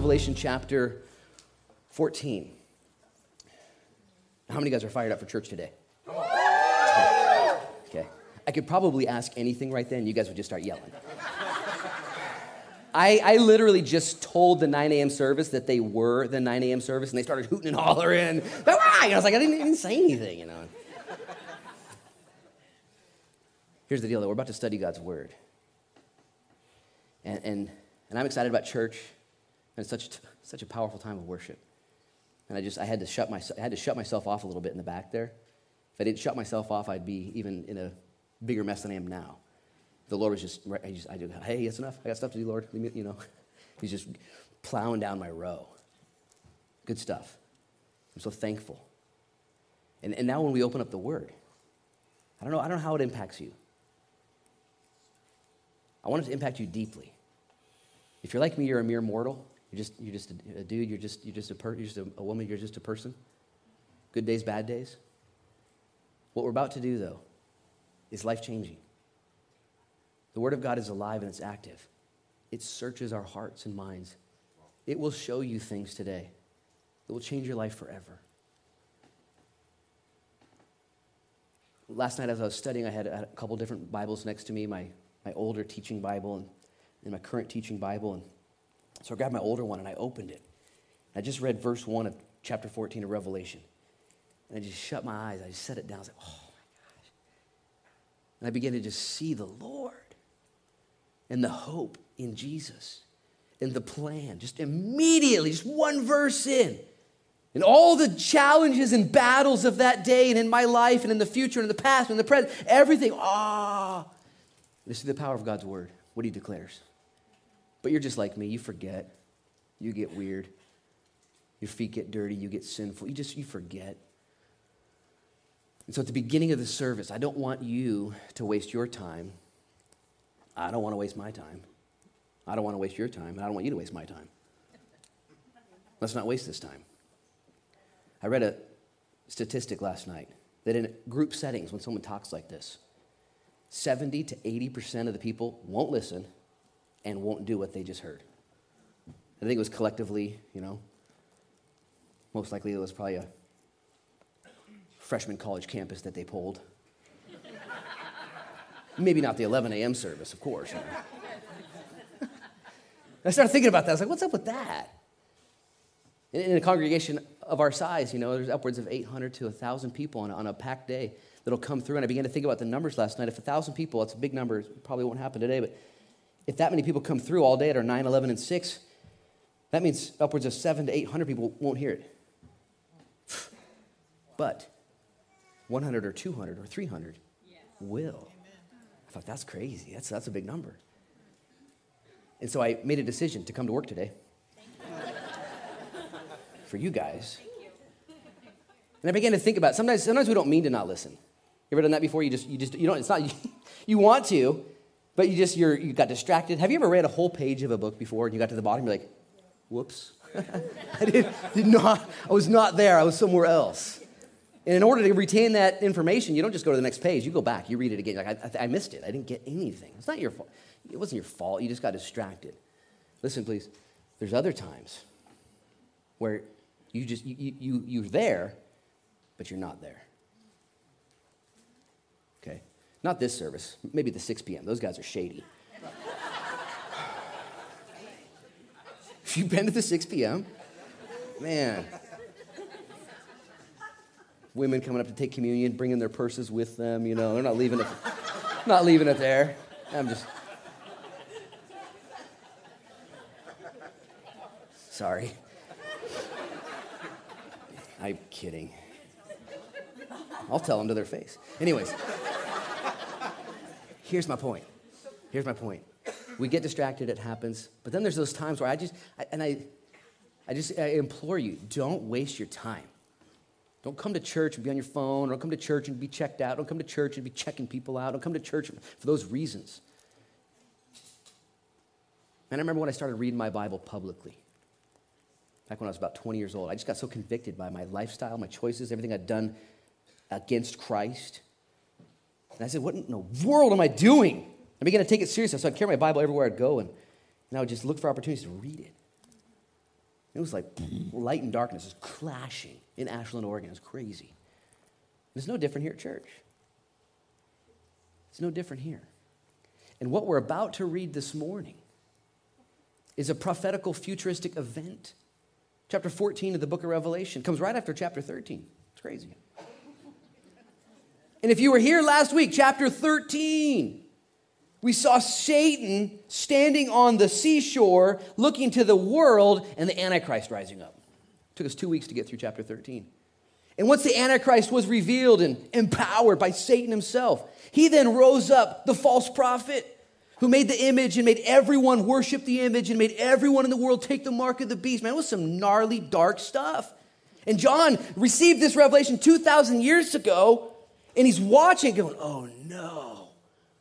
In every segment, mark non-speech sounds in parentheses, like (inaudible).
Revelation chapter 14. How many guys are fired up for church today? Okay. I could probably ask anything right then, you guys would just start yelling. I, I literally just told the 9 a.m. service that they were the 9 a.m. service, and they started hooting and hollering. (laughs) Why? I was like, I didn't even say anything, you know. Here's the deal, though. We're about to study God's word. And, and, and I'm excited about church, and such, such a powerful time of worship. And I just, I had to shut my, I had to shut myself off a little bit in the back there. If I didn't shut myself off, I'd be even in a bigger mess than I am now. The Lord was just, I just, I do, hey, it's enough. I got stuff to do, Lord. You know, (laughs) He's just plowing down my row. Good stuff. I'm so thankful. And, and now when we open up the Word, I don't know, I don't know how it impacts you. I want it to impact you deeply. If you're like me, you're a mere mortal. You're just, you're just a, a dude. You're just, you're just, a, per, you're just a, a woman. You're just a person. Good days, bad days. What we're about to do, though, is life changing. The Word of God is alive and it's active. It searches our hearts and minds. It will show you things today that will change your life forever. Last night, as I was studying, I had a couple different Bibles next to me my, my older teaching Bible and, and my current teaching Bible. And so I grabbed my older one and I opened it. I just read verse 1 of chapter 14 of Revelation. And I just shut my eyes. I just set it down. I was like, oh my gosh. And I began to just see the Lord and the hope in Jesus and the plan. Just immediately, just one verse in. And all the challenges and battles of that day and in my life and in the future and in the past and in the present, everything, ah. This is the power of God's word, what he declares. But you're just like me, you forget. You get weird. Your feet get dirty, you get sinful. You just you forget. And so at the beginning of the service, I don't want you to waste your time. I don't want to waste my time. I don't want to waste your time, and I don't want you to waste my time. Let's not waste this time. I read a statistic last night that in group settings, when someone talks like this, 70 to 80% of the people won't listen and won't do what they just heard. I think it was collectively, you know, most likely it was probably a freshman college campus that they pulled. Maybe not the 11 a.m. service, of course. You know. I started thinking about that. I was like, what's up with that? In a congregation of our size, you know, there's upwards of 800 to 1,000 people on a, on a packed day that'll come through. And I began to think about the numbers last night. If 1,000 people, that's a big number, it probably won't happen today, but if that many people come through all day at our 9, 11, and 6, that means upwards of 7 to 800 people won't hear it. (sighs) But 100 or 200 or 300 will. I thought, that's crazy. That's, that's a big number. And so I made a decision to come to work today (laughs) for you guys. And I began to think about sometimes sometimes we don't mean to not listen. You ever done that before? You just you just you don't it's not (laughs) you want to, but you just you're you got distracted. Have you ever read a whole page of a book before and you got to the bottom you're like, whoops. (laughs) I did, did not I was not there. I was somewhere else. And in order to retain that information, you don't just go to the next page. You go back, you read it again. Like, I, I, I missed it. I didn't get anything. It's not your fault. It wasn't your fault. You just got distracted. Listen, please. There's other times where you just, you, you, you're there, but you're not there. Not this service. Maybe the 6 p.m. Those guys are shady. if you've been to the 6 p.m., man, women coming up to take communion, bringing their purses with them. You know, they're not leaving it, not leaving it there. I'm just sorry. I'm kidding. I'll tell them to their face. Anyways, here's my point. Here's my point. We get distracted, it happens. But then there's those times where I just, I, and I, I just I implore you, don't waste your time. Don't come to church and be on your phone. Don't come to church and be checked out. Don't come to church and be checking people out. Don't come to church for those reasons. And I remember when I started reading my Bible publicly, back when I was about 20 years old. I just got so convicted by my lifestyle, my choices, everything I'd done against Christ. And I said, What in the world am I doing? I began to take it seriously. So I'd carry my Bible everywhere I'd go, and, and I would just look for opportunities to read it. It was like light and darkness is clashing in Ashland, Oregon. It's crazy. It's no different here at church. It's no different here. And what we're about to read this morning is a prophetical futuristic event. Chapter 14 of the book of Revelation comes right after chapter 13. It's crazy. And if you were here last week, chapter 13, we saw Satan standing on the seashore looking to the world and the Antichrist rising up. It took us two weeks to get through chapter 13. And once the Antichrist was revealed and empowered by Satan himself, he then rose up, the false prophet, who made the image and made everyone worship the image and made everyone in the world take the mark of the beast. Man, it was some gnarly, dark stuff. And John received this revelation 2,000 years ago, and he's watching, going, oh no.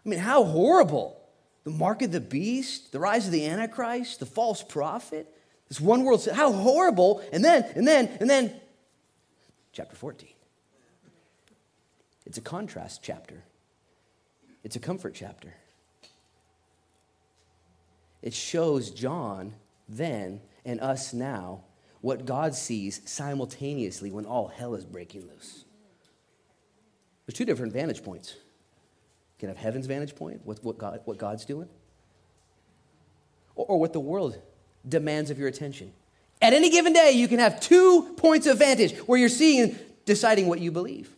I mean, how horrible. The mark of the beast, the rise of the Antichrist, the false prophet, this one world, how horrible. And then, and then, and then, chapter 14. It's a contrast chapter, it's a comfort chapter. It shows John then and us now what God sees simultaneously when all hell is breaking loose. There's two different vantage points. You can have heaven's vantage point, with what, God, what God's doing, or, or what the world demands of your attention. At any given day, you can have two points of vantage where you're seeing and deciding what you believe.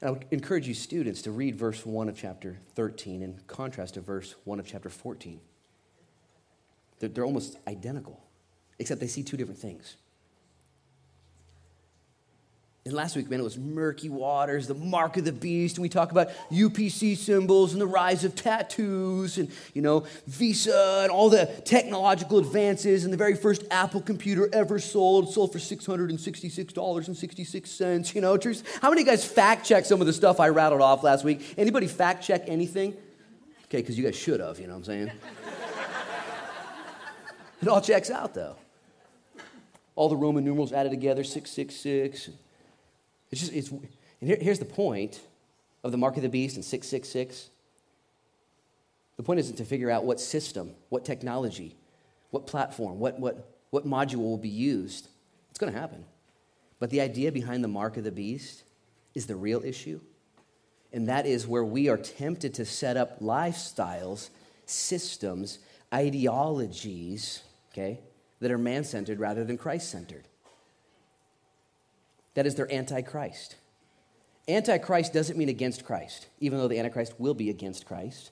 And I would encourage you, students, to read verse 1 of chapter 13 in contrast to verse 1 of chapter 14. They're, they're almost identical, except they see two different things. And last week, man, it was murky waters, the mark of the beast, and we talk about UPC symbols and the rise of tattoos and, you know, Visa and all the technological advances and the very first Apple computer ever sold, sold for $666.66, you know. How many guys fact check some of the stuff I rattled off last week? Anybody fact check anything? Okay, because you guys should have, you know what I'm saying? (laughs) it all checks out, though. All the Roman numerals added together, 666. It's just, it's, and here, here's the point of the mark of the beast and 666. The point isn't to figure out what system, what technology, what platform, what, what, what module will be used. It's going to happen. But the idea behind the mark of the beast is the real issue. And that is where we are tempted to set up lifestyles, systems, ideologies, okay, that are man centered rather than Christ centered. That is, they're antichrist. Antichrist doesn't mean against Christ, even though the Antichrist will be against Christ.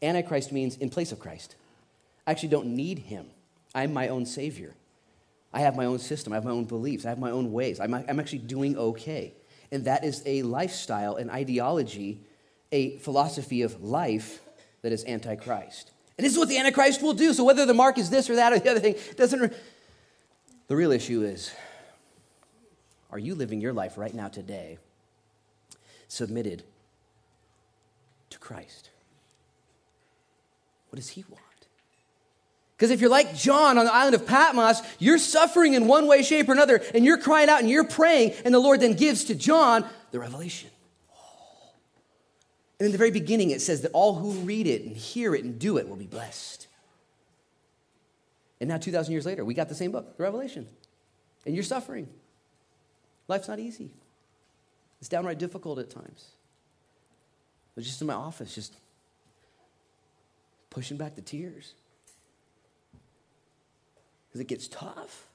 Antichrist means in place of Christ. I actually don't need him. I'm my own Savior. I have my own system. I have my own beliefs. I have my own ways. I'm, I'm actually doing okay. And that is a lifestyle, an ideology, a philosophy of life that is antichrist. And this is what the Antichrist will do. So whether the mark is this or that or the other thing, doesn't. Re- the real issue is are you living your life right now today submitted to Christ? What does He want? Because if you're like John on the island of Patmos, you're suffering in one way, shape, or another, and you're crying out and you're praying, and the Lord then gives to John the revelation. And in the very beginning, it says that all who read it and hear it and do it will be blessed. And now, 2,000 years later, we got the same book, the Revelation. And you're suffering. Life's not easy. It's downright difficult at times. Was just in my office, just pushing back the tears. Because it gets tough.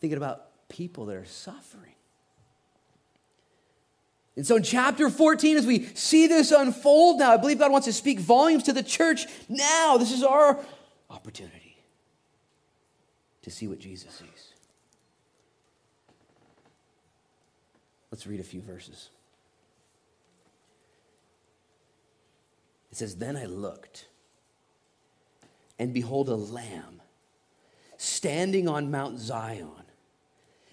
Thinking about people that are suffering. And so in chapter 14, as we see this unfold now, I believe God wants to speak volumes to the church now. This is our opportunity to see what Jesus sees. Let's read a few verses. It says, Then I looked, and behold, a lamb standing on Mount Zion,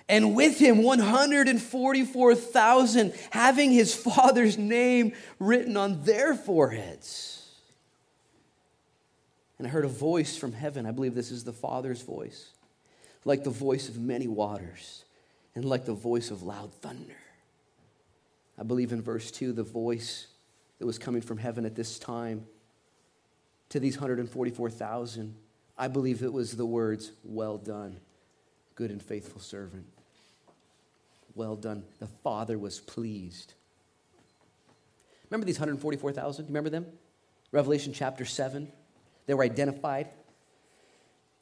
and with him 144,000 having his father's name written on their foreheads. And I heard a voice from heaven. I believe this is the Father's voice like the voice of many waters and like the voice of loud thunder. I believe in verse 2, the voice that was coming from heaven at this time to these 144,000, I believe it was the words, Well done, good and faithful servant. Well done. The Father was pleased. Remember these 144,000? You remember them? Revelation chapter 7. They were identified,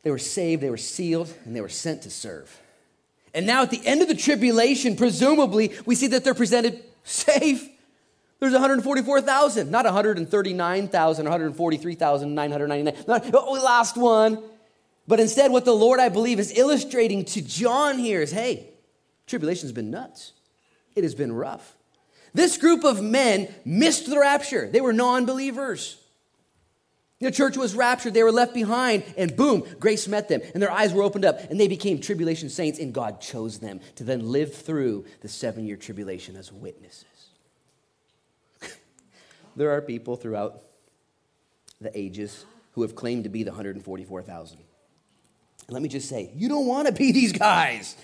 they were saved, they were sealed, and they were sent to serve. And now at the end of the tribulation, presumably, we see that they're presented (laughs) safe. There's 144,000, not 139,000, 143,999. Oh, we lost one. But instead, what the Lord, I believe, is illustrating to John here is hey, tribulation's been nuts. It has been rough. This group of men missed the rapture, they were non believers. The church was raptured, they were left behind, and boom, grace met them, and their eyes were opened up, and they became tribulation saints, and God chose them to then live through the seven year tribulation as witnesses. (laughs) there are people throughout the ages who have claimed to be the 144,000. let me just say, you don't want to be these guys.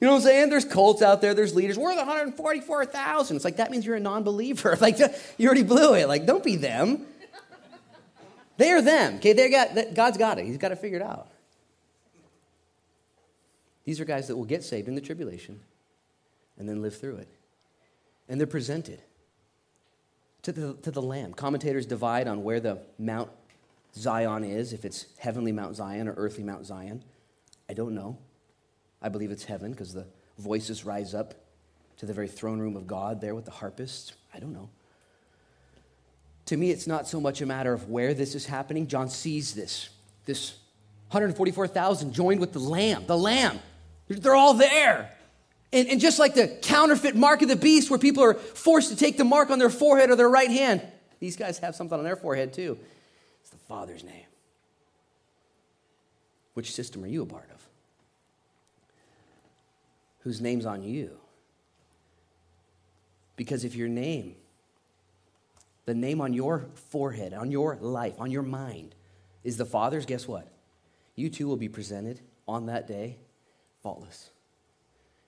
You know what I'm saying? There's cults out there, there's leaders. We're the 144,000. It's like, that means you're a non believer. (laughs) Like, you already blew it. Like, don't be them. They are them. Okay, they got that God's got it. He's got it figured out. These are guys that will get saved in the tribulation and then live through it. And they're presented to the, to the Lamb. Commentators divide on where the Mount Zion is, if it's heavenly Mount Zion or earthly Mount Zion. I don't know. I believe it's heaven because the voices rise up to the very throne room of God there with the harpists. I don't know. To me, it's not so much a matter of where this is happening. John sees this. This 144,000 joined with the Lamb. The Lamb. They're all there. And, and just like the counterfeit mark of the beast, where people are forced to take the mark on their forehead or their right hand, these guys have something on their forehead too. It's the Father's name. Which system are you a part of? Whose name's on you? Because if your name the name on your forehead, on your life, on your mind is the Father's, guess what? You too will be presented on that day faultless.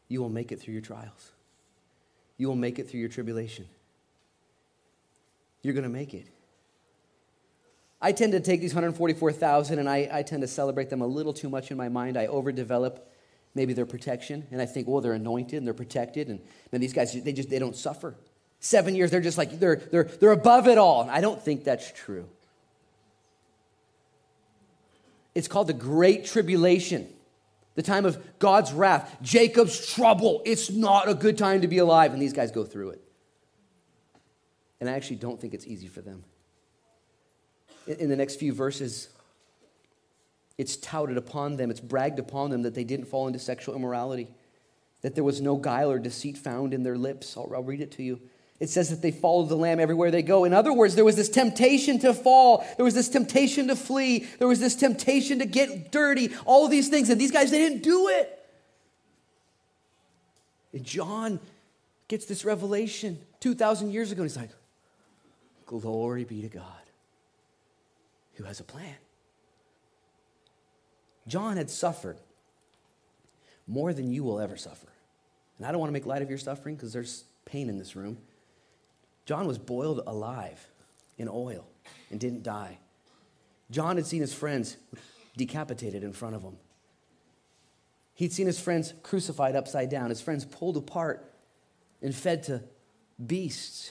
You will make it through your trials. You will make it through your tribulation. You're going to make it. I tend to take these 144,000 and I, I tend to celebrate them a little too much in my mind. I overdevelop maybe their protection and I think, well, they're anointed and they're protected and these guys, they just, they don't suffer. Seven years, they're just like, they're, they're, they're above it all. I don't think that's true. It's called the Great Tribulation, the time of God's wrath, Jacob's trouble. It's not a good time to be alive, and these guys go through it. And I actually don't think it's easy for them. In the next few verses, it's touted upon them, it's bragged upon them that they didn't fall into sexual immorality, that there was no guile or deceit found in their lips. I'll, I'll read it to you. It says that they follow the Lamb everywhere they go. In other words, there was this temptation to fall. There was this temptation to flee. There was this temptation to get dirty. All these things. And these guys, they didn't do it. And John gets this revelation 2,000 years ago. And he's like, Glory be to God who has a plan. John had suffered more than you will ever suffer. And I don't want to make light of your suffering because there's pain in this room. John was boiled alive in oil and didn't die. John had seen his friends decapitated in front of him. He'd seen his friends crucified upside down, his friends pulled apart and fed to beasts.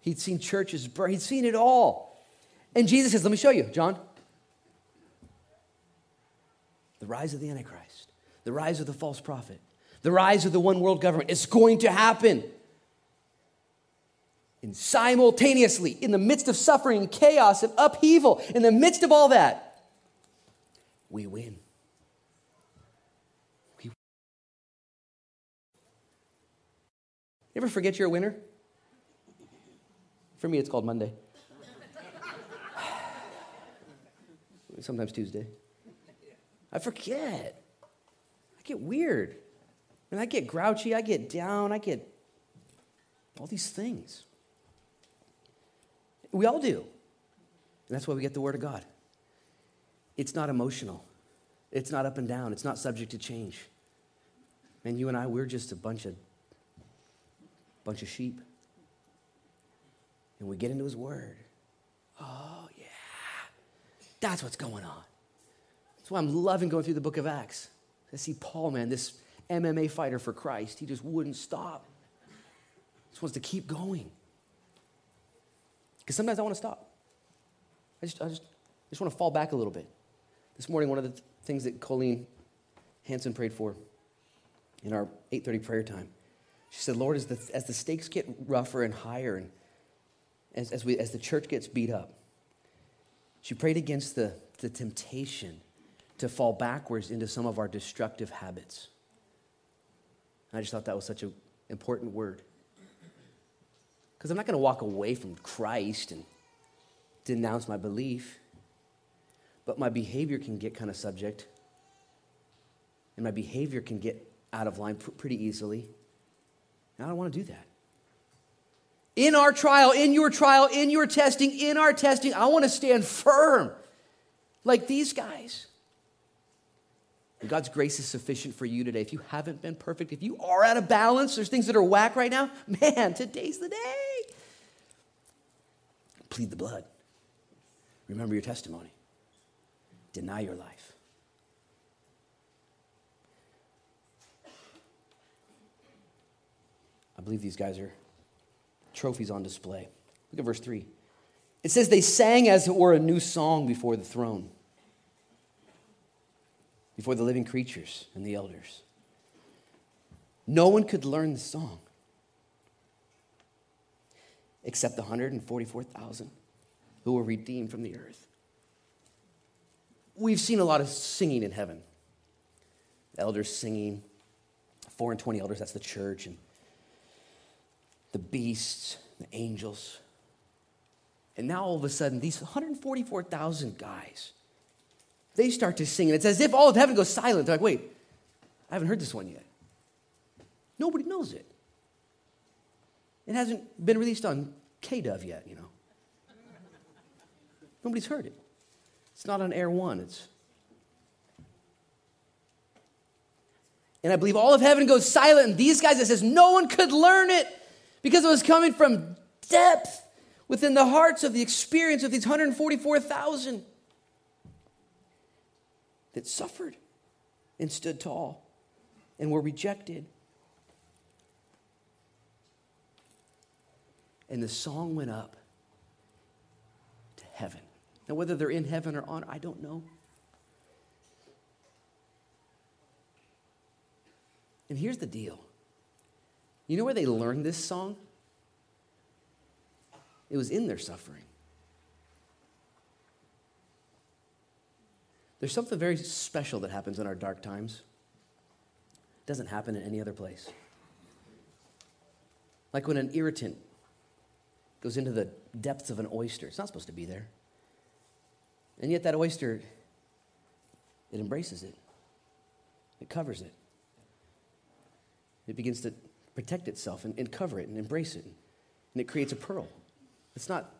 He'd seen churches burn, he'd seen it all. And Jesus says, Let me show you, John. The rise of the Antichrist, the rise of the false prophet, the rise of the one world government. It's going to happen. And simultaneously, in the midst of suffering chaos and upheaval, in the midst of all that, we win. We You ever forget you're a winner? For me, it's called Monday. (sighs) Sometimes Tuesday. I forget. I get weird. And I get grouchy. I get down. I get all these things. We all do. And that's why we get the Word of God. It's not emotional, it's not up and down, it's not subject to change. And you and I, we're just a bunch of bunch of sheep. And we get into his word. Oh, yeah. That's what's going on. That's why I'm loving going through the book of Acts. I see Paul, man, this MMA fighter for Christ. He just wouldn't stop. Just wants to keep going. Because sometimes I want to stop. I just, I just, I just want to fall back a little bit. This morning, one of the th- things that Colleen Hanson prayed for in our 8:30 prayer time, she said, "Lord, as the, as the stakes get rougher and higher, and as, as, we, as the church gets beat up, she prayed against the, the temptation to fall backwards into some of our destructive habits. And I just thought that was such an important word. Because I'm not going to walk away from Christ and denounce my belief, but my behavior can get kind of subject, and my behavior can get out of line pr- pretty easily. And I don't want to do that. In our trial, in your trial, in your testing, in our testing, I want to stand firm like these guys. And God's grace is sufficient for you today. If you haven't been perfect, if you are out of balance, there's things that are whack right now, (laughs) man, today's the day. Plead the blood. Remember your testimony. Deny your life. I believe these guys are trophies on display. Look at verse 3. It says, They sang as it were a new song before the throne, before the living creatures and the elders. No one could learn the song except the 144,000 who were redeemed from the earth. We've seen a lot of singing in heaven. Elders singing, four and twenty elders, that's the church, and the beasts, the angels. And now all of a sudden, these 144,000 guys, they start to sing. And it's as if all of heaven goes silent. They're like, wait, I haven't heard this one yet. Nobody knows it. It hasn't been released on KDOV yet, you know. Nobody's heard it. It's not on Air One. It's and I believe all of heaven goes silent, and these guys, it says no one could learn it because it was coming from depth within the hearts of the experience of these 144,000 that suffered and stood tall and were rejected. And the song went up to heaven. Now, whether they're in heaven or on, I don't know. And here's the deal you know where they learned this song? It was in their suffering. There's something very special that happens in our dark times. It doesn't happen in any other place. Like when an irritant goes into the depths of an oyster, it's not supposed to be there. And yet, that oyster, it embraces it, it covers it. It begins to protect itself and, and cover it and embrace it. And it creates a pearl. It's not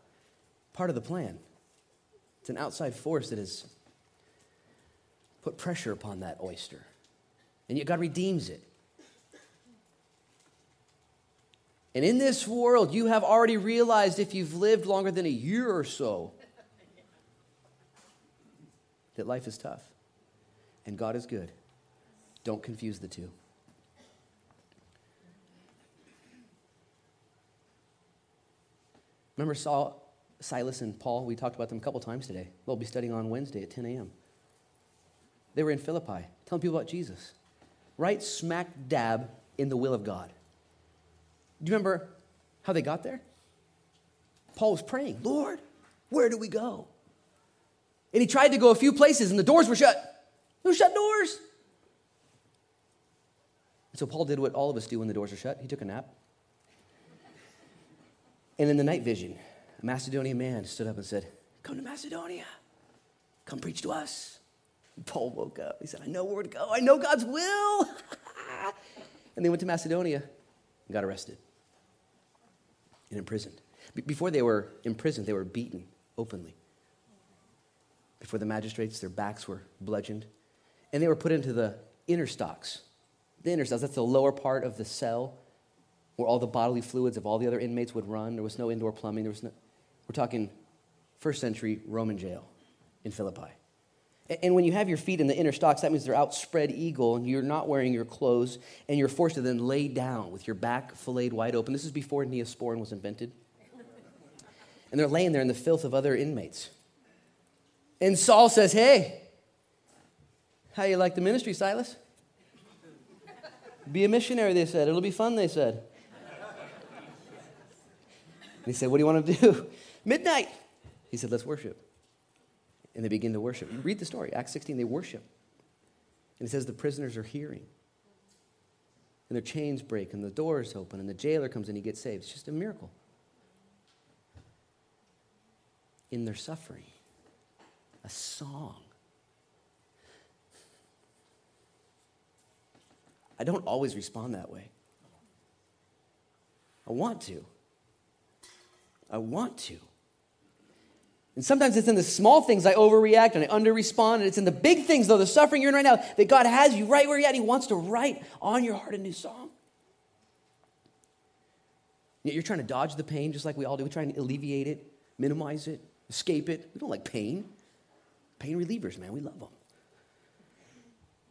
part of the plan, it's an outside force that has put pressure upon that oyster. And yet, God redeems it. And in this world, you have already realized if you've lived longer than a year or so, that life is tough and God is good. Don't confuse the two. Remember Saul, Silas and Paul? We talked about them a couple times today. They'll be studying on Wednesday at 10 a.m. They were in Philippi telling people about Jesus, right smack dab in the will of God. Do you remember how they got there? Paul was praying, Lord, where do we go? And he tried to go a few places and the doors were shut. Were shut doors. And so Paul did what all of us do when the doors are shut. He took a nap. And in the night vision, a Macedonian man stood up and said, Come to Macedonia. Come preach to us. And Paul woke up. He said, I know where to go. I know God's will. (laughs) and they went to Macedonia and got arrested and imprisoned. Be- before they were imprisoned, they were beaten openly. Before the magistrates, their backs were bludgeoned. And they were put into the inner stocks. The inner stocks, that's the lower part of the cell where all the bodily fluids of all the other inmates would run. There was no indoor plumbing. There was no, we're talking first century Roman jail. in Philippi. And when you have your feet in the inner stocks, that means they're outspread eagle and you're not wearing your clothes and you're forced to then lay down with your back filleted wide open. This is before neosporin was invented. And they're laying there in the filth of other inmates. And Saul says, Hey, how you like the ministry, Silas? Be a missionary, they said. It'll be fun, they said. And he said, What do you want to do? Midnight. He said, Let's worship. And they begin to worship. Read the story. Acts 16, they worship. And it says the prisoners are hearing. And their chains break, and the doors open, and the jailer comes and he gets saved. It's just a miracle. In their suffering, a song. I don't always respond that way. I want to. I want to. And sometimes it's in the small things I overreact and I underrespond. And it's in the big things, though, the suffering you're in right now, that God has you right where you're at. He wants to write on your heart a new song. Yet you're trying to dodge the pain just like we all do. We try and alleviate it, minimize it, escape it. We don't like pain. Pain relievers, man, we love them.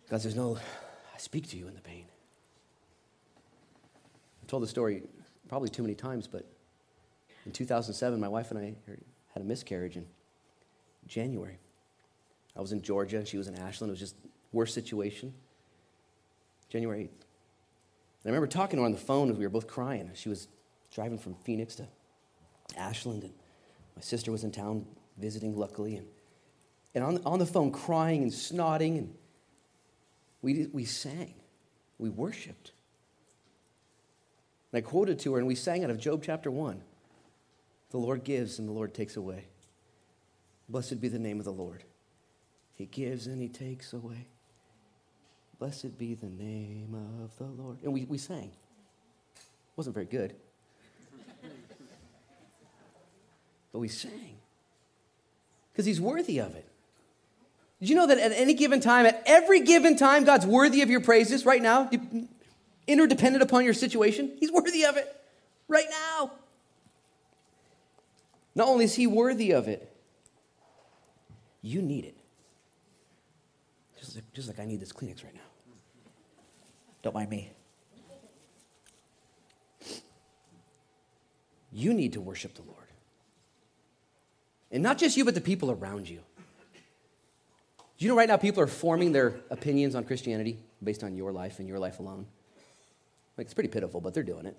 God says, No, I speak to you in the pain. I've told the story probably too many times, but in 2007, my wife and I had a miscarriage in January. I was in Georgia and she was in Ashland. It was just worst situation. January 8th. And I remember talking to her on the phone as we were both crying. She was driving from Phoenix to Ashland, and my sister was in town visiting, luckily. And, and on, on the phone, crying and snotting, and we, we sang. We worshiped. And I quoted to her, and we sang out of Job chapter 1. The Lord gives and the Lord takes away. Blessed be the name of the Lord. He gives and he takes away. Blessed be the name of the Lord. And we, we sang. It wasn't very good. but we sang. Because he's worthy of it. Did you know that at any given time, at every given time, God's worthy of your praises right now? Interdependent upon your situation? He's worthy of it right now. Not only is he worthy of it, you need it. Just like, just like I need this Kleenex right now. Don't mind me. You need to worship the Lord. And not just you, but the people around you. You know right now people are forming their opinions on Christianity based on your life and your life alone? Like, it's pretty pitiful, but they're doing it.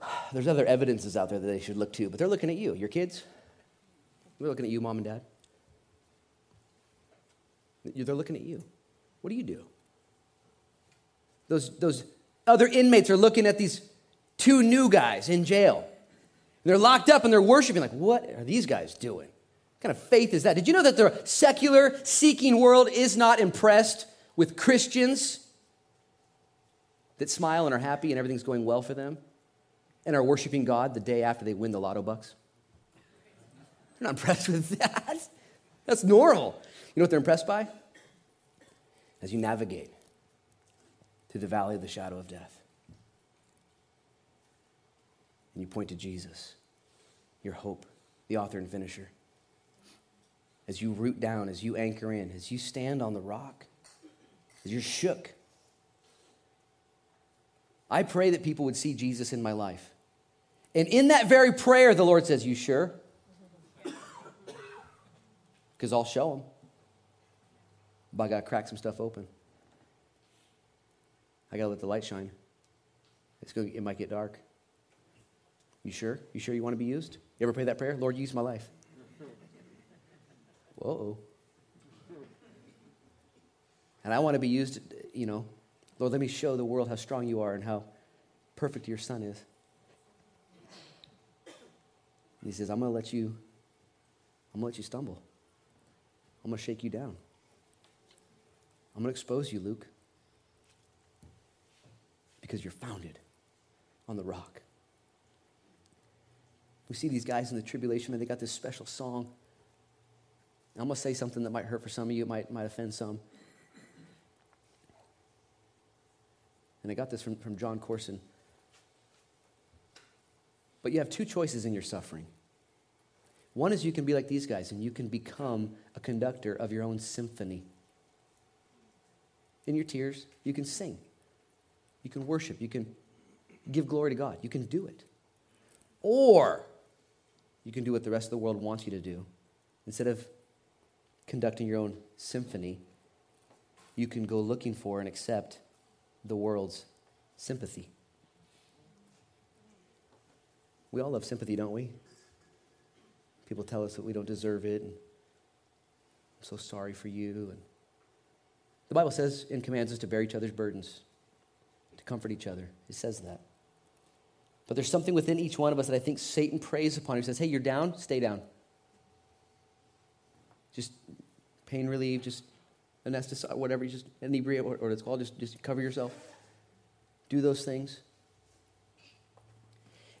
(sighs) There's other evidences out there that they should look to, but they're looking at you. Your kids, they're looking at you, mom and dad. They're looking at you. What do you do? Those, those other inmates are looking at these two new guys in jail. They're locked up and they're worshiping, like, what are these guys doing? What kind of faith is that? Did you know that the secular seeking world is not impressed with Christians that smile and are happy and everything's going well for them? And are worshiping God the day after they win the lotto bucks? They're not impressed with (laughs) that. That's normal. You know what they're impressed by? As you navigate through the valley of the shadow of death, and you point to Jesus, your hope, the author and finisher. As you root down, as you anchor in, as you stand on the rock, as you're shook. I pray that people would see Jesus in my life. And in that very prayer, the Lord says, You sure? (laughs) Because I'll show them. But I got to crack some stuff open. I got to let the light shine. It's going it might get dark. You sure? You sure you want to be used? You ever pray that prayer? Lord, use my life. (laughs) Whoa. And I want to be used, you know. Lord, let me show the world how strong you are and how perfect your son is. he says, I'm going to let you, I'm going to let you stumble. I'm going to shake you down. I'm going to expose you, Luke, because you're founded on the rock. We see these guys in the tribulation, and they got this special song. I'm going to say something that might hurt for some of you, it might, might offend some. And I got this from, from Jon Courson. But you have two choices in your suffering. One is you can be like these guys and you can become a conductor of your own symphony. In your tears, you can sing, you can worship, you can give glory to God. You can do it. Or you can do what the rest of the world wants you to do. Instead of conducting your own symphony, you can go looking for and accept the world's sympathy. We all love sympathy, don't we? People tell us that we don't deserve it, and I'm so sorry for you. And the Bible says and commands us to bear each other's burdens, to comfort each other. It says that. But there's something within each one of us that I think Satan preys upon. He says, Hey, you're down, stay down. Just pain relief, just anesthetize, whatever, you just inebriate, or, or it's called, just, just cover yourself. Do those things.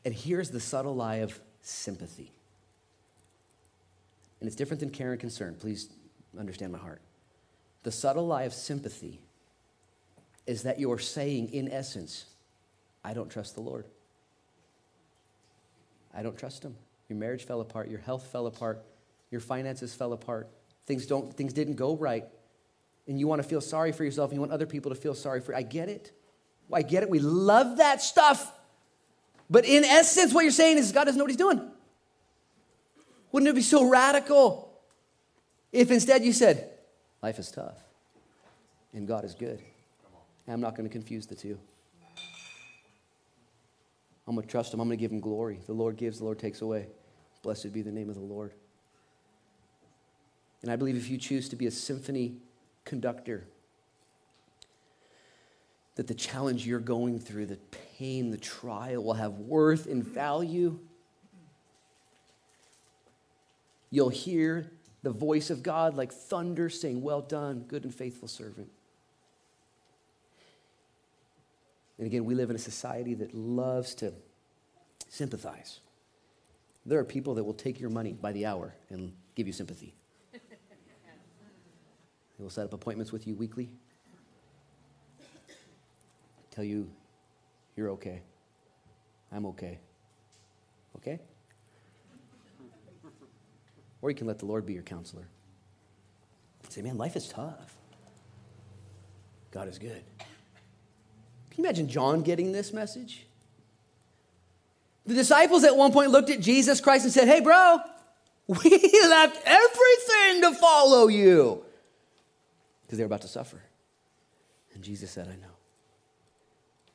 And here's the subtle lie of sympathy. And it's different than care and concern. Please understand my heart. The subtle lie of sympathy is that you're saying, in essence, I don't trust the Lord. I don't trust him. Your marriage fell apart, your health fell apart, your finances fell apart. Things don't things didn't go right. And you want to feel sorry for yourself and you want other people to feel sorry for. you. I get it. I get it. We love that stuff. But in essence, what you're saying is God doesn't know what he's doing. Wouldn't it be so radical if instead you said, Life is tough and God is good? I'm not going to confuse the two. I'm going to trust him. I'm going to give him glory. The Lord gives, the Lord takes away. Blessed be the name of the Lord. And I believe if you choose to be a symphony conductor, that the challenge you're going through, the pain, the trial will have worth and value. You'll hear the voice of God like thunder saying, Well done, good and faithful servant. And again, we live in a society that loves to sympathize. There are people that will take your money by the hour and give you sympathy. They will set up appointments with you weekly, tell you you're okay, I'm okay. Okay? Or you can let the Lord be your counselor. Say, man, life is tough. God is good. Can you imagine John getting this message? The disciples at one point looked at Jesus Christ and said, Hey, bro, (laughs) we left everything to follow you. Because they were about to suffer. And Jesus said, I know.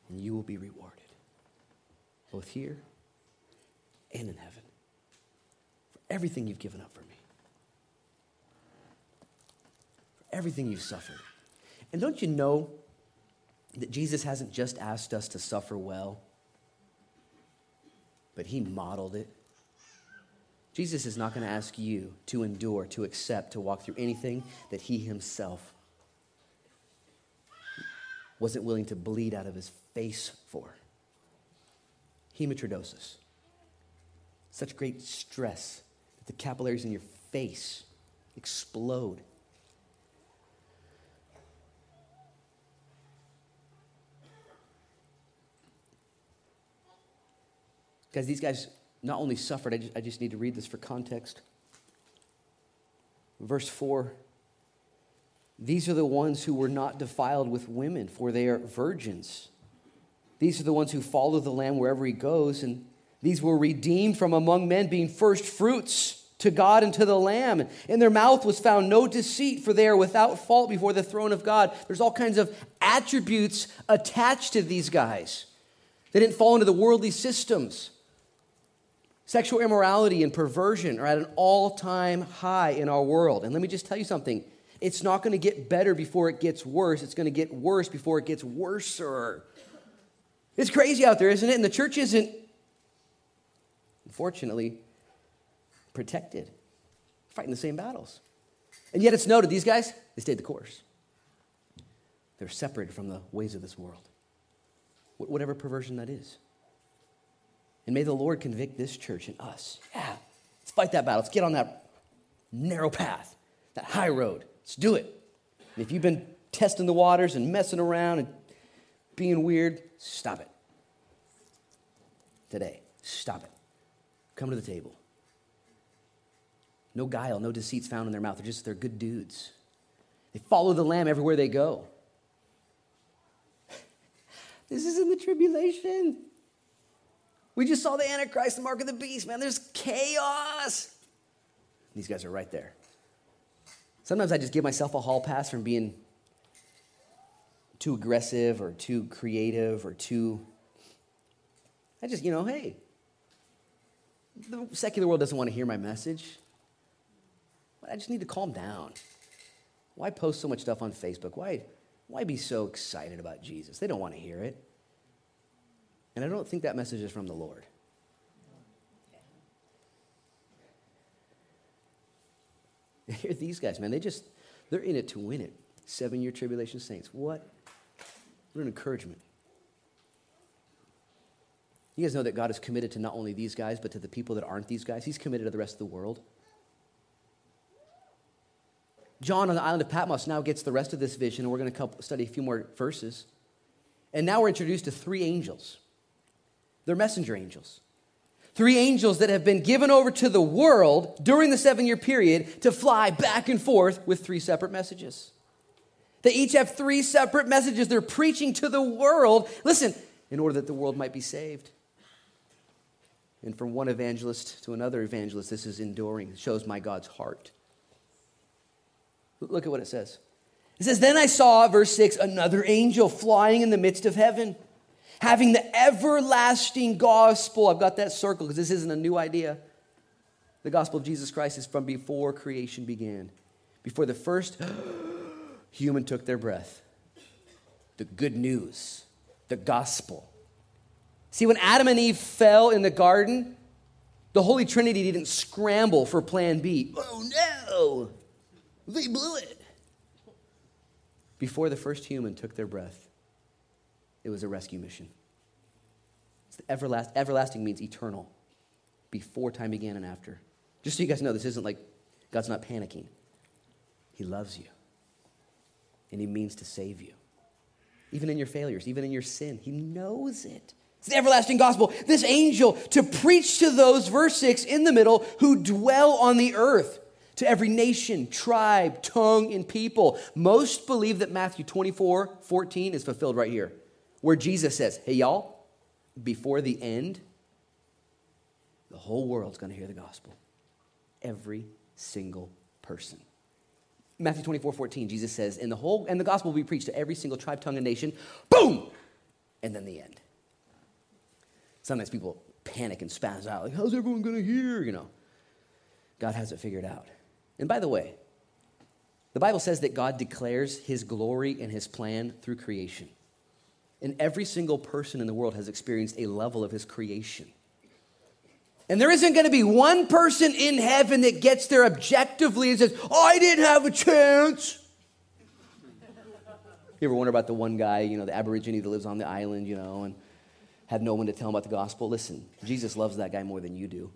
And you will be rewarded, both here and in heaven, for everything you've given up for me, for everything you've suffered. And don't you know that Jesus hasn't just asked us to suffer well, but he modeled it. Jesus is not going to ask you to endure, to accept, to walk through anything that he himself wasn't willing to bleed out of his face for. Hematidrosis. Such great stress that the capillaries in your face explode. Guys, these guys not only suffered, I just, I just need to read this for context. Verse 4 These are the ones who were not defiled with women, for they are virgins. These are the ones who follow the Lamb wherever he goes, and these were redeemed from among men, being first fruits to God and to the Lamb. In their mouth was found no deceit, for they are without fault before the throne of God. There's all kinds of attributes attached to these guys. They didn't fall into the worldly systems. Sexual immorality and perversion are at an all time high in our world. And let me just tell you something it's not going to get better before it gets worse, it's going to get worse before it gets worser. It's crazy out there, isn't it? And the church isn't, unfortunately, protected, fighting the same battles. And yet it's noted these guys, they stayed the course. They're separated from the ways of this world, whatever perversion that is. And may the Lord convict this church and us. Yeah, let's fight that battle. Let's get on that narrow path, that high road. Let's do it. If you've been testing the waters and messing around and being weird, stop it. Today, stop it. Come to the table. No guile, no deceits found in their mouth. They're just, they're good dudes. They follow the Lamb everywhere they go. (laughs) this is in the tribulation. We just saw the Antichrist, the mark of the beast, man. There's chaos. These guys are right there. Sometimes I just give myself a hall pass from being too aggressive or too creative or too. I just, you know, hey, the secular world doesn't want to hear my message. I just need to calm down. Why post so much stuff on Facebook? Why, why be so excited about Jesus? They don't want to hear it. And I don't think that message is from the Lord. (laughs) Here, these guys, man, they just, they're in it to win it. Seven year tribulation saints. What? What an encouragement. You guys know that God is committed to not only these guys, but to the people that aren't these guys. He's committed to the rest of the world. John on the island of Patmos now gets the rest of this vision, and we're going to study a few more verses. And now we're introduced to three angels. They're messenger angels. Three angels that have been given over to the world during the seven year period to fly back and forth with three separate messages. They each have three separate messages they're preaching to the world. Listen, in order that the world might be saved. And from one evangelist to another evangelist, this is enduring. It shows my God's heart. Look at what it says. It says, Then I saw, verse 6, another angel flying in the midst of heaven, having the everlasting gospel. I've got that circle because this isn't a new idea. The gospel of Jesus Christ is from before creation began, before the first (gasps) human took their breath. The good news, the gospel. See, when Adam and Eve fell in the garden, the Holy Trinity didn't scramble for plan B. Oh no! They blew it. Before the first human took their breath, it was a rescue mission. It's the everlast, everlasting means eternal, before time began and after. Just so you guys know, this isn't like God's not panicking. He loves you, and He means to save you. Even in your failures, even in your sin, He knows it. It's the everlasting gospel. This angel to preach to those, verse 6, in the middle, who dwell on the earth to every nation, tribe, tongue, and people. Most believe that Matthew 24 14 is fulfilled right here, where Jesus says, Hey, y'all, before the end, the whole world's going to hear the gospel. Every single person. Matthew 24 14, Jesus says, And the whole and the gospel will be preached to every single tribe, tongue, and nation. Boom! And then the end. Sometimes people panic and spaz out, like, how's everyone to hear? You know, God has it figured out. And by the way, the Bible says that God declares his glory and his plan through creation. And every single person in the world has experienced a level of his creation. And there isn't going to be one person in heaven that gets there objectively and says, oh, I didn't have a chance. you ever wonder about the one guy, you know, the Aborigine that lives on the island, you know, and had no one to tell him about the gospel? Listen, Jesus loves that guy more than you do.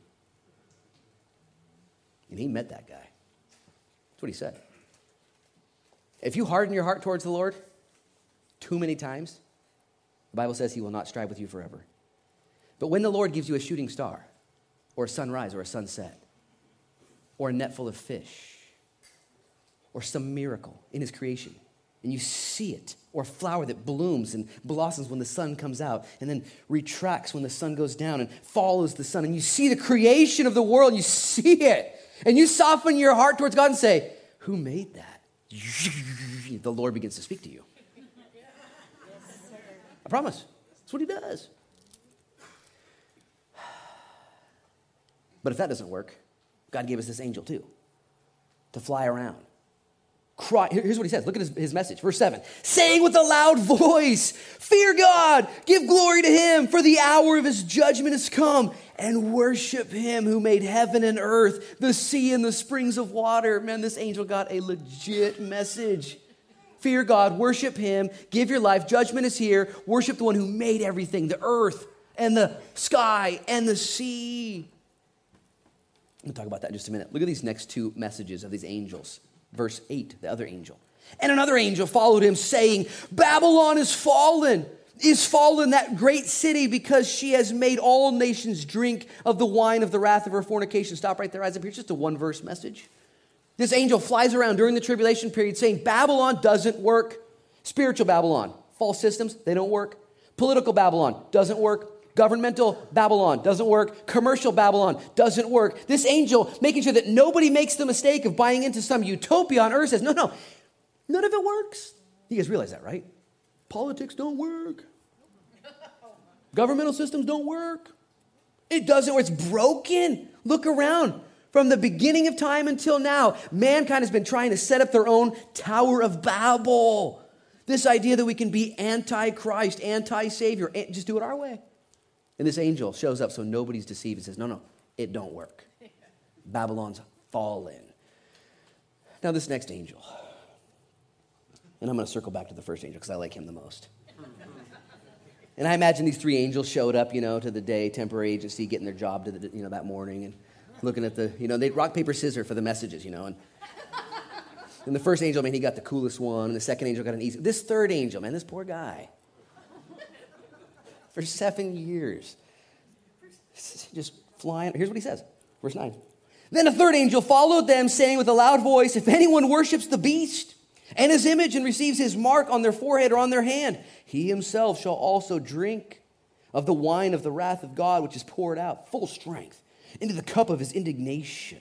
And he met that guy. That's what he said. If you harden your heart towards the Lord too many times, the Bible says he will not strive with you forever. But when the Lord gives you a shooting star, or a sunrise, or a sunset, or a net full of fish, or some miracle in his creation, and you see it, or a flower that blooms and blossoms when the sun comes out, and then retracts when the sun goes down and follows the sun, and you see the creation of the world, you see it, and you soften your heart towards God and say, Who made that? (laughs) The Lord begins to speak to you. I promise. That's what He does. (sighs) But if that doesn't work, God gave us this angel too to fly around cry. Here's what he says. Look at his, his message. Verse 7 saying with a loud (laughs) voice, Fear God, give glory to him, for the hour of his judgment has come, and worship him who made heaven and earth, the sea and the springs of water. Man, this angel got a legit message. Fear God, worship him, give your life. Judgment is here. Worship the one who made everything the earth and the sky and the sea. We'll talk about that in just a minute. Look at these next two messages of these angels. Verse 8, the other angel. And another angel followed him, saying, Babylon is fallen is fallen that great city because she has made all nations drink of the wine of the wrath of her fornication. Stop right there, eyes up here. Just a one verse message. This angel flies around during the tribulation period saying Babylon doesn't work. Spiritual Babylon, false systems, they don't work. Political Babylon doesn't work. Governmental Babylon doesn't work. Commercial Babylon doesn't work. This angel making sure that nobody makes the mistake of buying into some utopia on earth says, no, no, none of it works. You guys realize that, right? Politics don't work. Governmental systems don't work. It doesn't work. It's broken. Look around. From the beginning of time until now, mankind has been trying to set up their own Tower of Babel. This idea that we can be anti Christ, anti Savior, just do it our way. And this angel shows up so nobody's deceived and says, No, no, it don't work. Babylon's fallen. Now, this next angel, and I'm going to circle back to the first angel because I like him the most. And I imagine these three angels showed up, you know, to the day temporary agency, getting their job to the, you know, that morning and looking at the, you know, they'd rock, paper, scissors for the messages, you know. And, and the first angel, man, he got the coolest one. And the second angel got an easy. This third angel, man, this poor guy. For seven years. Just flying. Here's what he says. Verse 9. Then a third angel followed them, saying with a loud voice, If anyone worships the beast, and his image and receives his mark on their forehead or on their hand, he himself shall also drink of the wine of the wrath of God, which is poured out full strength into the cup of his indignation.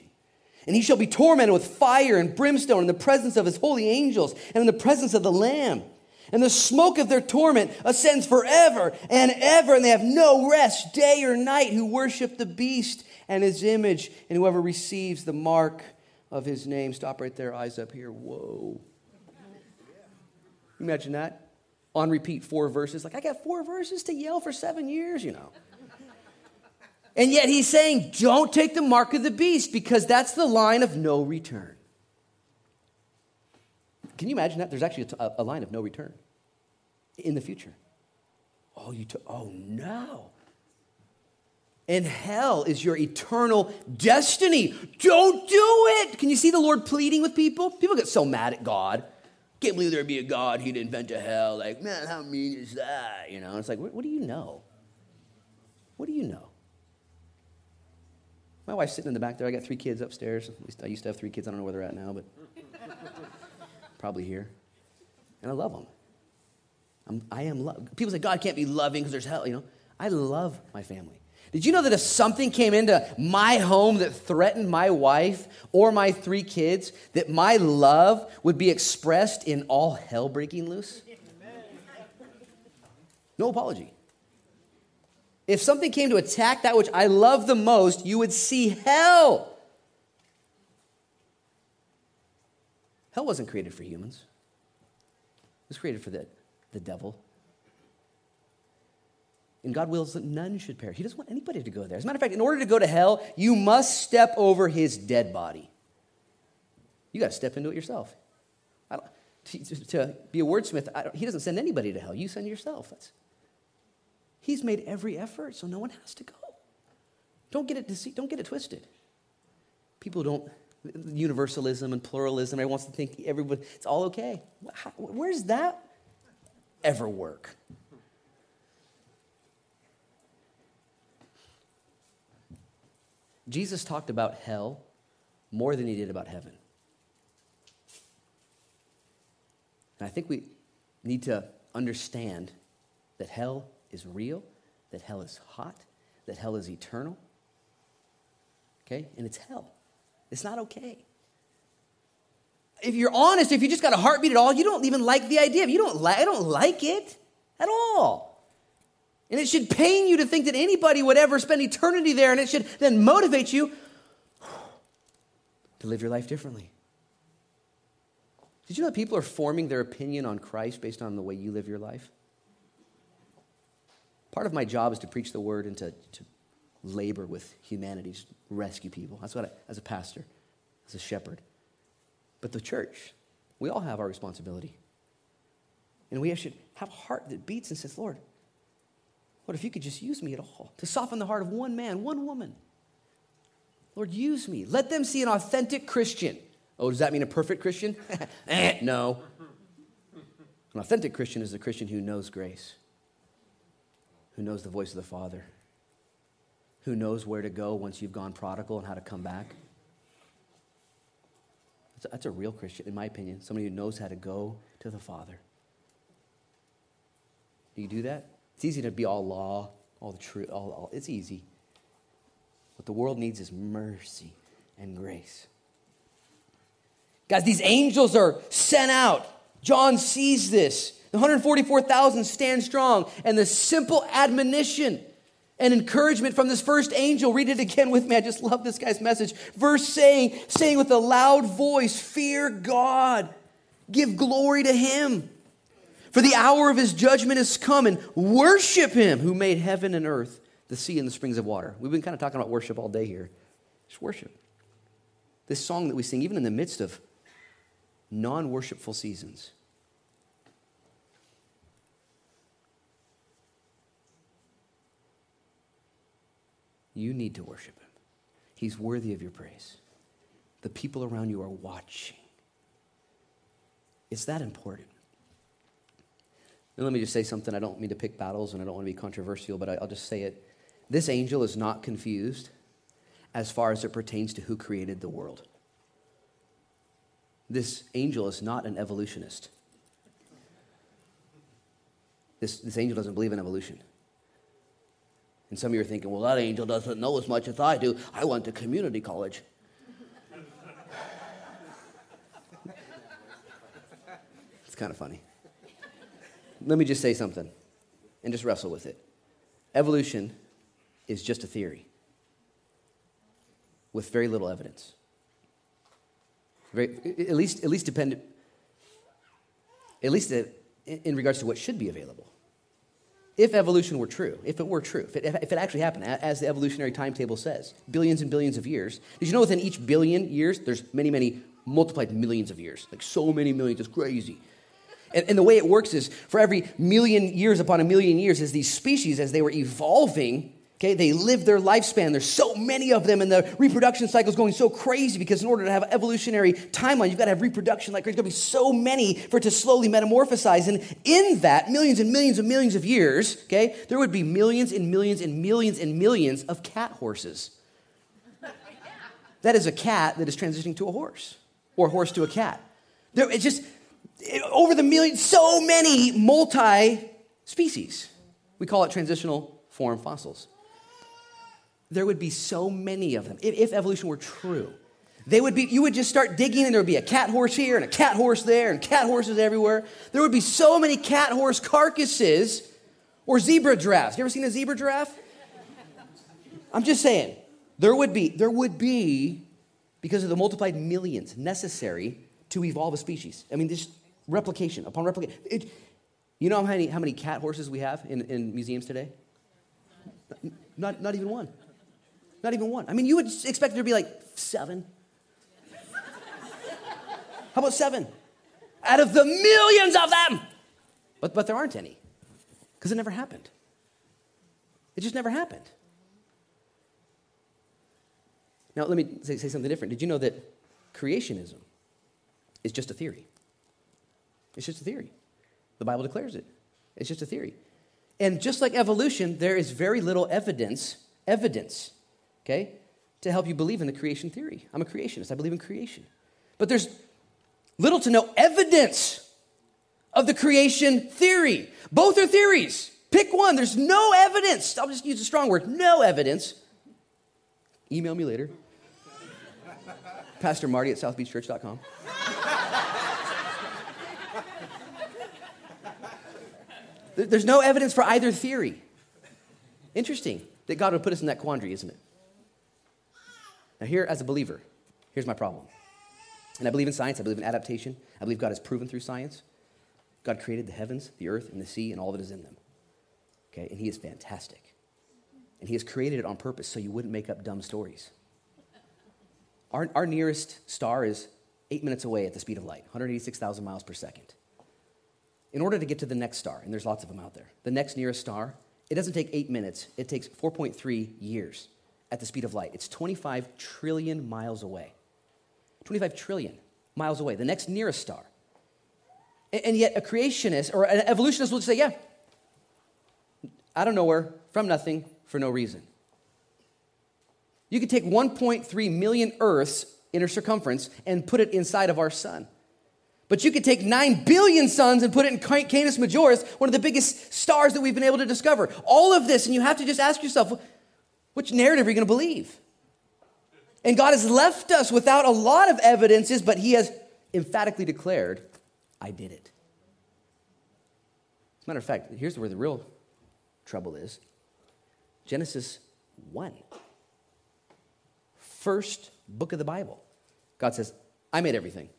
And he shall be tormented with fire and brimstone in the presence of his holy angels and in the presence of the Lamb. And the smoke of their torment ascends forever and ever, and they have no rest day or night who worship the beast and his image, and whoever receives the mark of his name. Stop right there, eyes up here. Whoa. Imagine that. On repeat, four verses. Like, I got four verses to yell for seven years, you know. And yet he's saying, don't take the mark of the beast because that's the line of no return. Can you imagine that? There's actually a, a line of no return in the future. Oh, you took, oh no. And hell is your eternal destiny. Don't do it. Can you see the Lord pleading with people? People get so mad at God. Can't believe there'd be a God, he'd invent a hell. Like, man, how mean is that? You know, it's like, what, what do you know? What do you know? My wife's sitting in the back there. I got three kids upstairs. At least I used to have three kids. I don't know where they're at now, but (laughs) probably here. And I love them. I'm, I am love. People say God can't be loving because there's hell. You know, I love my family. Did you know that if something came into my home that threatened my wife or my three kids, that my love would be expressed in all hell breaking loose? No apology. If something came to attack that which I love the most, you would see hell. Hell wasn't created for humans, it was created for the, the devil and God wills that none should perish. He doesn't want anybody to go there. As a matter of fact, in order to go to hell, you must step over his dead body. You got to step into it yourself. To, to, be a wordsmith, he doesn't send anybody to hell. You send yourself. That's, he's made every effort, so no one has to go. Don't get it dece- don't get it twisted. People don't universalism and pluralism. Everyone wants to think everybody it's all okay. How, where's that ever work? Jesus talked about hell more than he did about heaven. And I think we need to understand that hell is real, that hell is hot, that hell is eternal. Okay? And it's hell. It's not okay. If you're honest, if you just got a heartbeat at all, you don't even like the idea. If you don't like, I don't like it at all. And it should pain you to think that anybody would ever spend eternity there, and it should then motivate you to live your life differently. Did you know that people are forming their opinion on Christ based on the way you live your life? Part of my job is to preach the word and to, to labor with humanity, rescue people. That's what I, as a pastor, as a shepherd. But the church, we all have our responsibility. And we should have a heart that beats and says, Lord, what if you could just use me at all to soften the heart of one man, one woman? Lord, use me. Let them see an authentic Christian. Oh, does that mean a perfect Christian? (laughs) eh, no. An authentic Christian is a Christian who knows grace, who knows the voice of the Father, who knows where to go once you've gone prodigal and how to come back. That's a, that's a real Christian, in my opinion, somebody who knows how to go to the Father. Do you do that? It's easy to be all law, all the truth, all, all, it's easy. What the world needs is mercy and grace. Guys, these angels are sent out. John sees this. The 144,000 stand strong, and the simple admonition and encouragement from this first angel. Read it again with me. I just love this guy's message. Verse saying, saying with a loud voice, Fear God, give glory to him. For the hour of his judgment is come, and worship him who made heaven and earth, the sea and the springs of water. We've been kind of talking about worship all day here. Just worship. This song that we sing, even in the midst of non worshipful seasons. You need to worship him. He's worthy of your praise. The people around you are watching. It's that important. Let me just say something. I don't mean to pick battles and I don't want to be controversial, but I'll just say it. This angel is not confused as far as it pertains to who created the world. This angel is not an evolutionist. This, this angel doesn't believe in evolution. And some of you are thinking, well, that angel doesn't know as much as I do. I went to community college. (laughs) it's kind of funny. Let me just say something and just wrestle with it. Evolution is just a theory with very little evidence. Very, at least, at least dependent, at least uh, in regards to what should be available. If evolution were true, if it were true, if it, if it actually happened, as the evolutionary timetable says, billions and billions of years. Did you know within each billion years, there's many, many multiplied millions of years? Like so many millions, it's crazy. And, and, the way it works is for every million years upon a million years, as these species, as they were evolving, Okay, they live their lifespan. There's so many of them, and the reproduction cycle is going so crazy because in order to have evolutionary timeline, you've got to have reproduction like there's going to be so many for it to slowly metamorphosize. And in that, millions and millions and millions of years, okay, there would be millions and millions and millions and millions of cat horses. That is a cat that is transitioning to a horse, or a horse to a cat. There, it's just it, over the millions, so many multi species. We call it transitional form fossils there would be so many of them if, if evolution were true. They would be, you would just start digging, and there would be a cat horse here and a cat horse there, and cat horses everywhere. There would be so many cat horse carcasses or zebra giraffes. You ever seen a zebra giraffe? I'm just saying, there would be, there would be, because of the multiplied millions necessary to evolve a species. I mean, this replication upon replication. You know how many, how many cat horses we have in, in museums today? Not, not even one. Not even one. I mean, you would expect there to be like seven. How about seven? Out of the millions of them. But, but there aren't any because it never happened. It just never happened. Now, let me say, say something different. Did you know that creationism is just a theory? It's just a theory. The Bible declares it. It's just a theory. And just like evolution, there is very little evidence, evidence okay, to help you believe in the creation theory. I'm a creationist, I believe in creation. But there's little to no evidence of the creation theory. Both are theories. Pick one. There's no evidence. I'll just use a strong word no evidence. Email me later. (laughs) Pastor Marty at southbeachchurch.com. There's no evidence for either theory. Interesting that God would put us in that quandary, isn't it? Now, here, as a believer, here's my problem. And I believe in science, I believe in adaptation, I believe God has proven through science. God created the heavens, the earth, and the sea, and all that is in them. Okay, and He is fantastic. And He has created it on purpose so you wouldn't make up dumb stories. Our, our nearest star is eight minutes away at the speed of light, 186,000 miles per second. In order to get to the next star, and there's lots of them out there, the next nearest star, it doesn't take eight minutes, it takes 4.3 years at the speed of light. It's 25 trillion miles away. 25 trillion miles away, the next nearest star. And yet, a creationist or an evolutionist will say, yeah, out of nowhere, from nothing, for no reason. You could take 1.3 million Earths inner circumference and put it inside of our sun. But you could take 9 billion suns and put it in Canis Majoris, one of the biggest stars that we've been able to discover. All of this, and you have to just ask yourself, which narrative are you going to believe? And God has left us without a lot of evidences, but He has emphatically declared, I did it. As a matter of fact, here's where the real trouble is Genesis 1. First book of the Bible. God says, I made everything.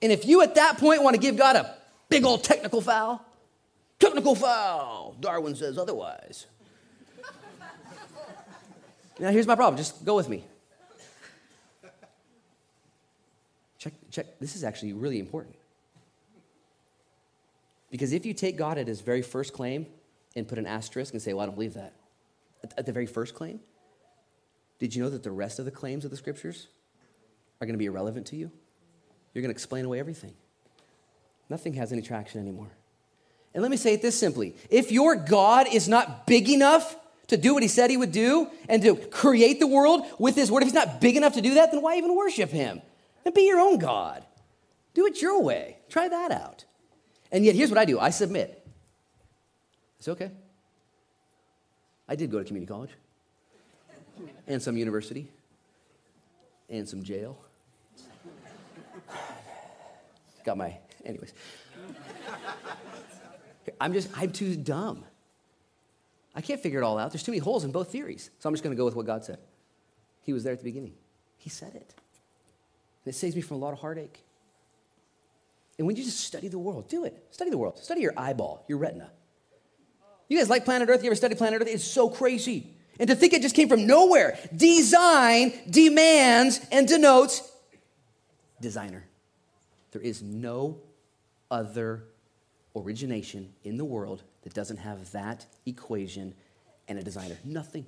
And if you at that point want to give God a big old technical foul, technical foul, Darwin says otherwise. Now here's my problem. Just go with me. Check, check. This is actually really important. Because if you take God at his very first claim and put an asterisk and say, well, I don't believe that, at, the very first claim, did you know that the rest of the claims of the scriptures are going to be irrelevant to you? You're going to explain away everything. Nothing has any traction anymore. And let me say it this simply if your God is not big enough to do what he said he would do and to create the world with his word, if he's not big enough to do that, then why even worship him? Then be your own God. Do it your way. Try that out. And yet, here's what I do I submit. It's okay. I did go to community college and some university and some jail. Got my, anyways. I'm just, I'm too dumb. I can't figure it all out. There's too many holes in both theories. So I'm just going to go with what God said. He was there at the beginning. He said it. And it saves me from a lot of heartache. And when you just study the world, do it. Study the world. Study your eyeball, your retina. You guys like planet Earth? You ever study planet Earth? It's so crazy. And to think it just came from nowhere. Design demands and denotes designer. There is no other origination in the world that doesn't have that equation and a designer. Nothing.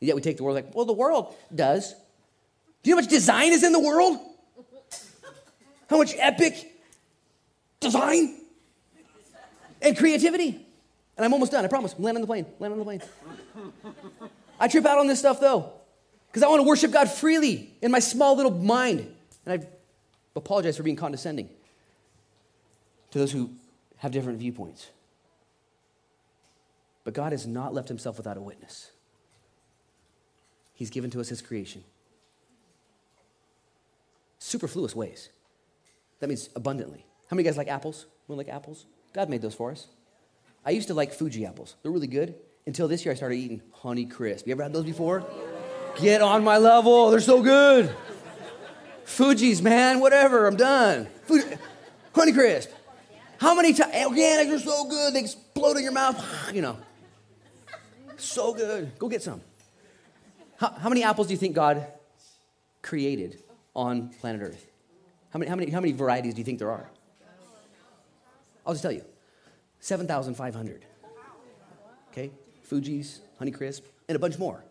Yet we take the world like, well, the world does. Do you know how much design is in the world? How much epic design and creativity? And I'm almost done, I promise. I'm on the plane, land on the plane. I trip out on this stuff though, because I want to worship God freely in my small little mind. And I apologize for being condescending to those who have different viewpoints. But God has not left himself without a witness. He's given to us his creation. Superfluous ways. That means abundantly. How many guys like apples? We like apples? God made those for us. I used to like Fuji apples. They're really good. Until this year, I started eating Honey Crisp. You ever had those before? Get on my level. They're so good. Fuji's, man, whatever. I'm done. Fuji, Honey Crisp. How many times? Organics are so good. They explode in your mouth. (sighs) You know. So good. Go get some. How, how many apples do you think God created on planet Earth? How many, how, many, how many varieties do you think there are? I'll just tell you 7,500. Okay? Fuji's, Honeycrisp, and a bunch more.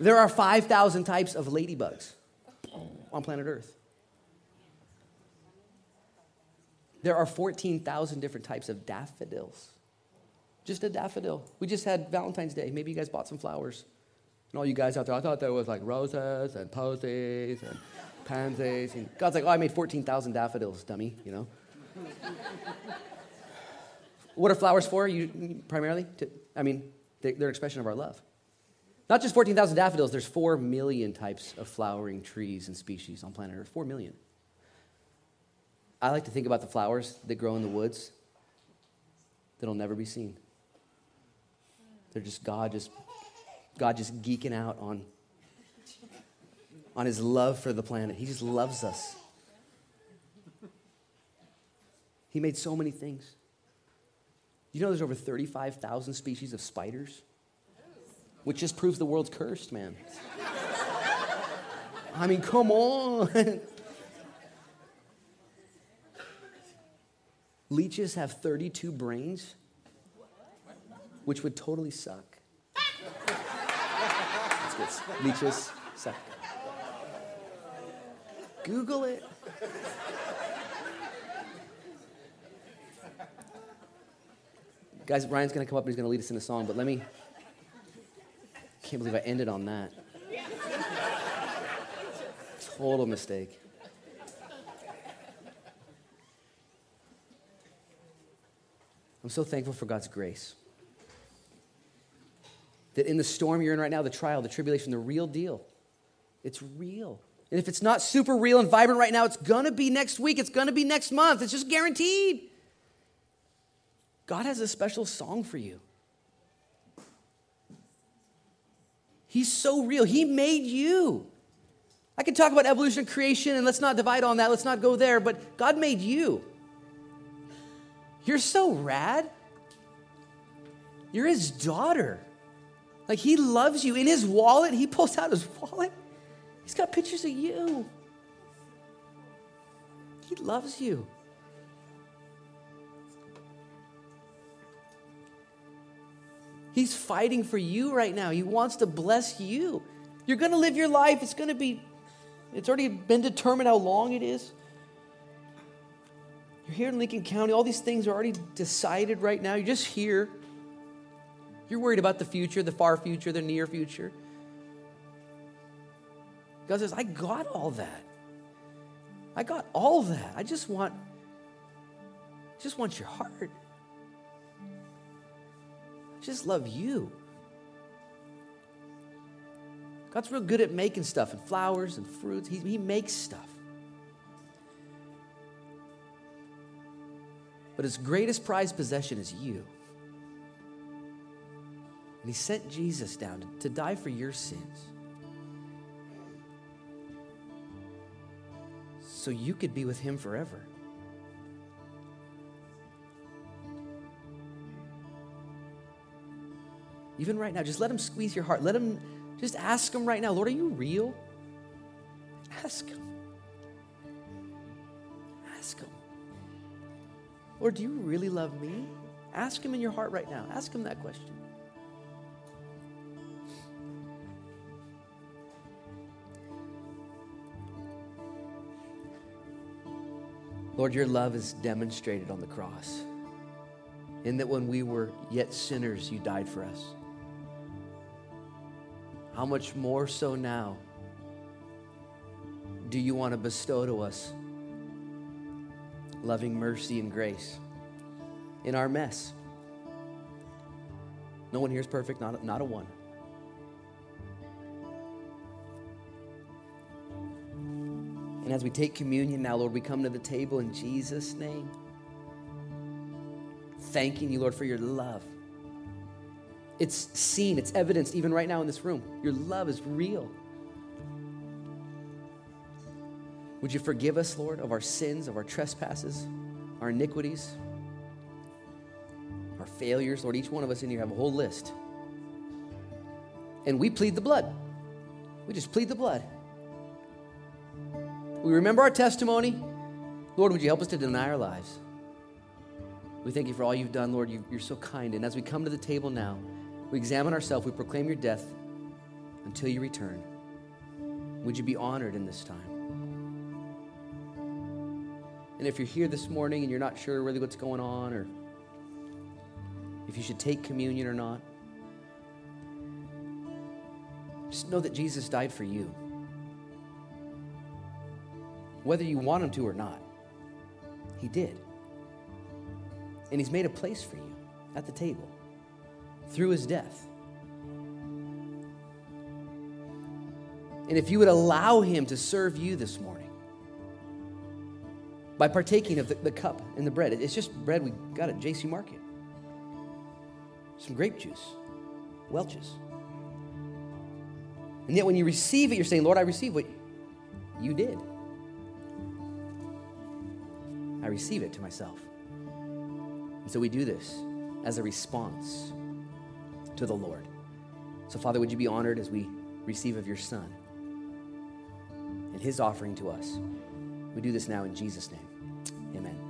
there are 5,000 types of ladybugs on planet Earth. There are 14,000 different types of daffodils. Just a daffodil. We just had Valentine's Day. Maybe you guys bought some flowers. And all you guys out there, I thought there was like roses and posies and pansies. And God's like, oh, I made 14,000 daffodils, dummy, you know? (laughs) what are flowers for, you, primarily? To, I mean, they're, they're an expression of our love. Not just 14,000 daffodils, there's 4 million types of flowering trees and species on planet Earth. 4 million. I like to think about the flowers that grow in the woods that'll never be seen. They're just God just God just geeking out on on his love for the planet. He just loves us. He made so many things. You know there's over 35,000 species of spiders? which just proves the world's cursed, man. I mean, come on. (laughs) Leeches have 32 brains, which would totally suck. Leeches suck. Google it. Guys, Ryan's going to come up and he's going to lead us in a song, but let me. Can't believe I ended on that. Total mistake. I'm so thankful for God's grace. That in the storm you're in right now, the trial, the tribulation, the real deal, it's real. And if it's not super real and vibrant right now, it's gonna be next week, it's gonna be next month, it's just guaranteed. God has a special song for you. He's so real. He made you. I could talk about evolution and creation, and let's not divide on that. Let's not go there, but God made you. You're so rad. You're his daughter. Like he loves you. In his wallet, he pulls out his wallet. He's got pictures of you. He loves you. He's fighting for you right now. He wants to bless you. You're going to live your life. It's going to be, it's already been determined how long it is. You're here in Lincoln County. All these things are already decided right now. You're just here. You're worried about the future, the far future, the near future. God says, I got all that. I got all that. I just want, just want your heart I just love you. God's real good at making stuff and flowers and fruits. He, he makes stuff. But his greatest prized possession is you. And he sent Jesus down to, to die for your sins. So you could be with him forever. Even right now, just let him squeeze your heart. Let him just ask him right now, Lord, are you real? Ask him. Ask him. Lord, do you really love me? Ask him in your heart right now. Ask him that question. Lord, your love is demonstrated on the cross. In that when we were yet sinners, you died for us how much more so now do you want to bestow to us loving mercy and grace in our mess? No one here is perfect, not, not a one. And as we take communion now, Lord, we come to the table in Jesus' name, thanking you, Lord, for your love it's seen, it's evidenced even right now in this room. Your love is real. Would you forgive us, Lord, of our sins, of our trespasses, our iniquities, our failures? Lord, each one of us in here have a whole list. And we plead the blood. We just plead the blood. We remember our testimony. Lord, would you help us to deny our lives? We thank you for all you've done, Lord. You, are so kind. And as we come to the table now, we examine ourselves, we proclaim your death until you return. Would you be honored in this time? And if you're here this morning and you're not sure really what's going on or if you should take communion or not, just know that Jesus died for you. Whether you want him to or not, he did. And he's made a place for you at the table through his death. And if you would allow him to serve you this morning by partaking of the, the cup and the bread, it's just bread we got at JC Market, some grape juice, Welch's. And yet, when you receive it, you're saying, Lord, I receive what you did. I receive it to myself. And so we do this as a response to the Lord. So, Father, would you be honored as we receive of your Son and his offering to us? We do this now in Jesus' name. Amen.